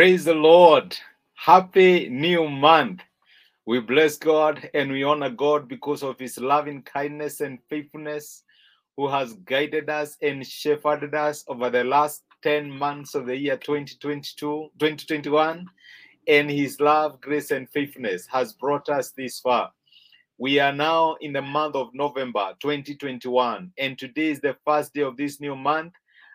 Praise the Lord. Happy new month. We bless God and we honor God because of his loving kindness and faithfulness, who has guided us and shepherded us over the last 10 months of the year 2022, 2021. And his love, grace, and faithfulness has brought us this far. We are now in the month of November 2021, and today is the first day of this new month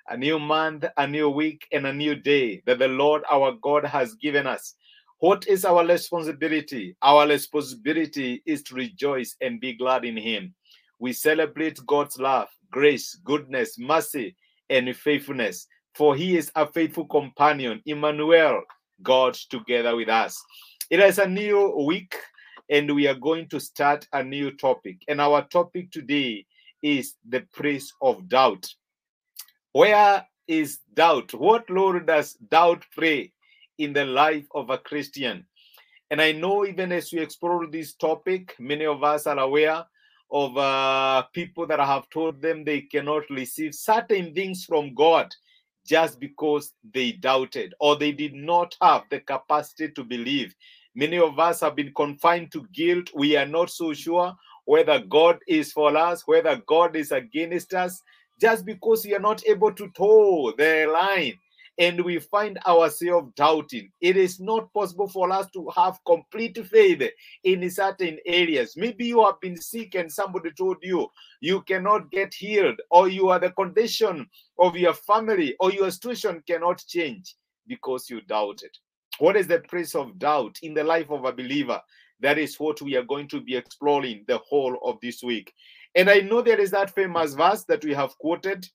a new month, a new week, and a new day that the Lord our God has given us. What is our responsibility? Our responsibility is to rejoice and be glad in Him. We celebrate God's love, grace, goodness, mercy, and faithfulness, for He is a faithful companion, Emmanuel, God together with us. It is a new week, and we are going to start a new topic. And our topic today is the praise of doubt. Where is doubt? What role does doubt play in the life of a Christian? And I know even as we explore this topic, many of us are aware of uh, people that have told them they cannot receive certain things from God just because they doubted or they did not have the capacity to believe. Many of us have been confined to guilt. We are not so sure whether God is for us, whether God is against us just because we are not able to toe the line and we find ourselves doubting. It is not possible for us to have complete faith in certain areas. Maybe you have been sick and somebody told you you cannot get healed, or you are the condition of your family, or your situation cannot change because you doubted. What is the place of doubt in the life of a believer? That is what we are going to be exploring the whole of this week. And I know there is that famous verse that we have quoted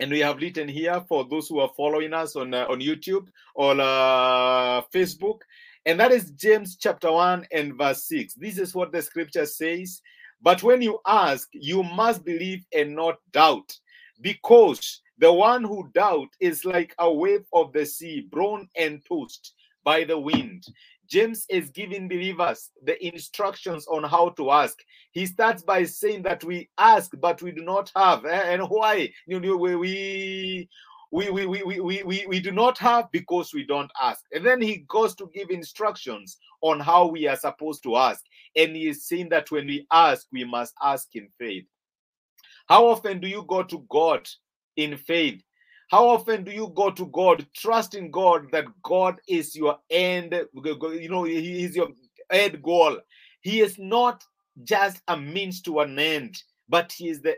and we have written here for those who are following us on uh, on YouTube or uh, Facebook, and that is James chapter 1 and verse 6. This is what the scripture says. But when you ask, you must believe and not doubt, because the one who doubt is like a wave of the sea, blown and tossed by the wind. James is giving believers the instructions on how to ask. He starts by saying that we ask, but we do not have. Eh, and why? You know, we, we we, we, we, we, we, we do not have because we don't ask. And then he goes to give instructions on how we are supposed to ask. And he is saying that when we ask, we must ask in faith. How often do you go to God in faith? How often do you go to God, trusting God that God is your end, you know, He is your end goal? He is not just a means to an end, but He is the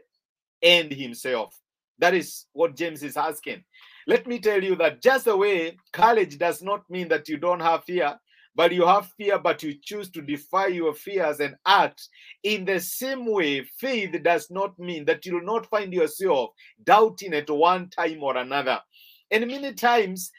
end Himself. That is what James is asking. Let me tell you that just the way courage does not mean that you don't have fear, but you have fear, but you choose to defy your fears and act. In the same way, faith does not mean that you will not find yourself doubting at one time or another. And many times,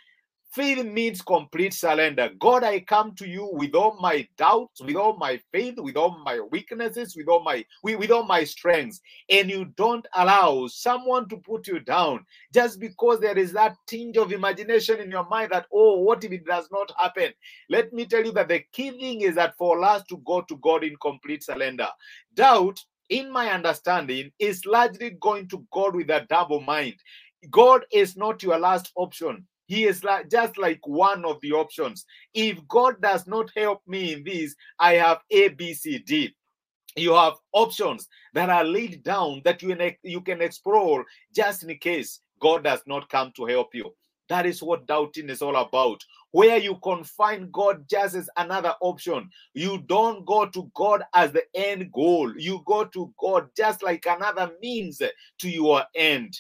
Faith means complete surrender. God, I come to you with all my doubts, with all my faith, with all my weaknesses, with all my with, all my strengths. And you don't allow someone to put you down just because there is that tinge of imagination in your mind that, oh, what if it does not happen? Let me tell you that the key thing is that for us to go to God in complete surrender. Doubt in my understanding, is largely going to God with a double mind. God is not your last option. He is like just like one of the options. If God does not help me in this, I have A, B, C, D. You have options that are laid down that you, you can explore just in case God does not come to help you. That is what doubting is all about. Where you confine God just as another option. You don't go to God as the end goal. You go to God just like another means to your end.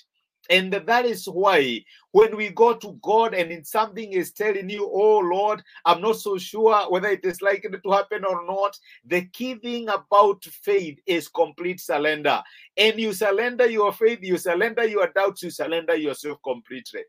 And that is why when we go to God and something is telling you, oh Lord, I'm not so sure whether it is likely to happen or not, the key thing about faith is complete surrender. And you surrender your faith, you surrender your doubts, you surrender yourself completely.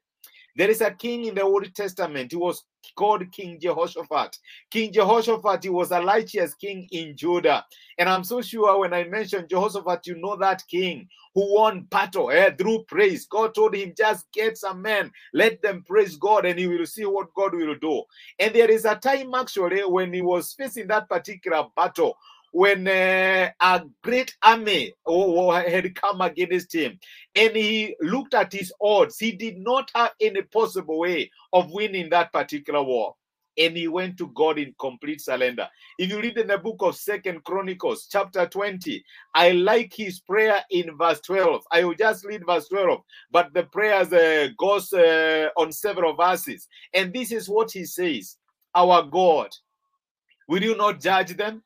There is a king in the Old Testament. He was called King Jehoshaphat. King Jehoshaphat, he was a righteous king in Judah. And I'm so sure when I mention Jehoshaphat, you know that king who won battle eh, through praise. God told him, just get some men, let them praise God, and he will see what God will do. And there is a time actually when he was facing that particular battle when uh, a great army had come against him and he looked at his odds, he did not have any possible way of winning that particular war and he went to God in complete surrender. If you read in the book of Second Chronicles, chapter 20, I like his prayer in verse 12. I will just read verse 12, but the prayers uh, goes uh, on several verses. And this is what he says, our God, will you not judge them?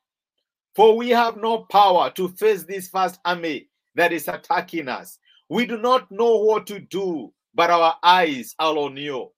For we have no power to face this first army that is attacking us. We do not know what to do, but our eyes are on you.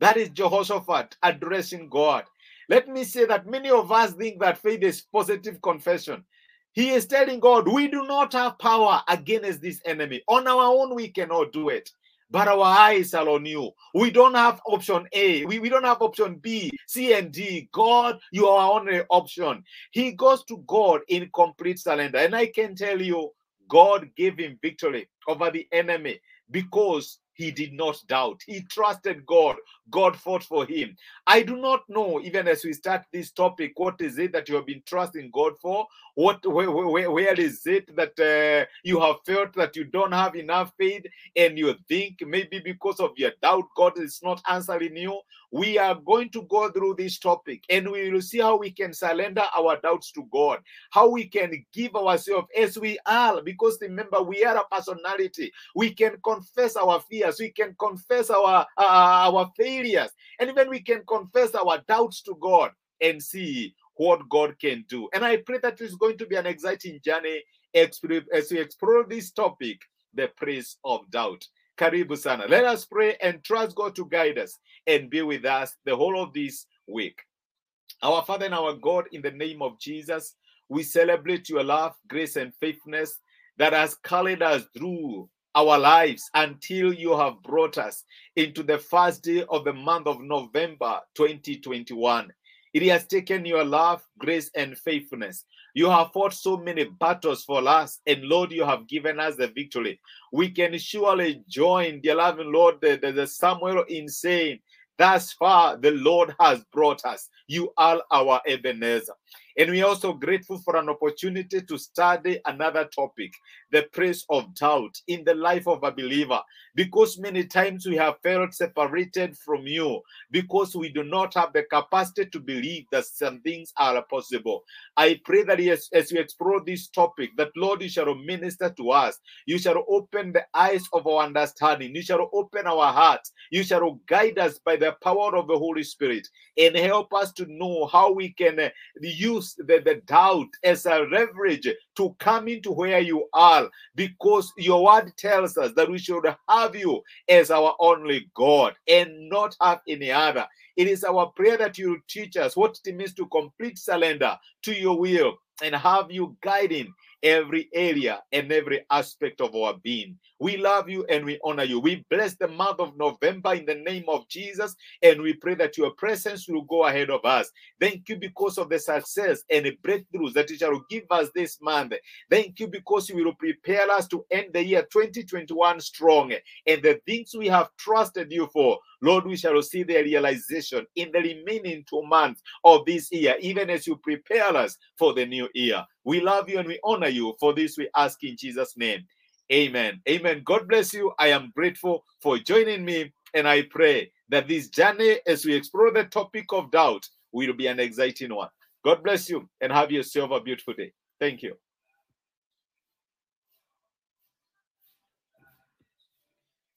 That is Jehoshaphat addressing God. Let me say that many of us think that faith is positive confession. He is telling God, we do not have power against this enemy. On our own, we cannot do it. But our eyes are on you. We don't have option A. We, we don't have option B, C, and D. God, you are our only option. He goes to God in complete surrender. And I can tell you, God gave him victory over the enemy because he did not doubt. He trusted God. God fought for him. I do not know, even as we start this topic, what is it that you have been trusting God for? What, where, where, where is it that uh, you have felt that you don't have enough faith and you think maybe because of your doubt, God is not answering you? We are going to go through this topic and we will see how we can surrender our doubts to God, how we can give ourselves as we are, because remember, we are a personality. We can confess our fears, we can confess our, uh, our failures, and even we can confess our doubts to God and see what God can do. And I pray that it's going to be an exciting journey as we explore this topic, the praise of doubt. Karibu sana. Let us pray and trust God to guide us and be with us the whole of this week. Our Father and our God, in the name of Jesus, we celebrate your love, grace, and faithfulness that has carried us through our lives until you have brought us into the first day of the month of November 2021. It has taken your love, grace, and faithfulness. You have fought so many battles for us, and Lord, you have given us the victory. We can surely join, the loving Lord, the, the, the Samuel in saying, Thus far, the Lord has brought us. You are our Ebenezer. And we are also grateful for an opportunity to study another topic, the praise of doubt in the life of a believer. Because many times we have felt separated from you because we do not have the capacity to believe that some things are possible. I pray that as, as we explore this topic, that Lord, you shall minister to us. You shall open the eyes of our understanding. You shall open our hearts. You shall guide us by the power of the Holy Spirit and help us to know how we can use the, the doubt as a leverage to come into where you are because your word tells us that we should have you as our only God and not have any other. It is our prayer that you teach us what it means to complete surrender to your will and have you guiding every area and every aspect of our being. We love you and we honor you. We bless the month of November in the name of Jesus and we pray that your presence will go ahead of us. Thank you because of the success and the breakthroughs that you shall give us this month. Thank you because you will prepare us to end the year 2021 strong and the things we have trusted you for. Lord, we shall see the realization in the remaining two months of this year, even as you prepare us for the new year. We love you and we honor you. For this, we ask in Jesus' name. Amen. Amen. God bless you. I am grateful for joining me. And I pray that this journey, as we explore the topic of doubt, will be an exciting one. God bless you and have yourself a beautiful day. Thank you.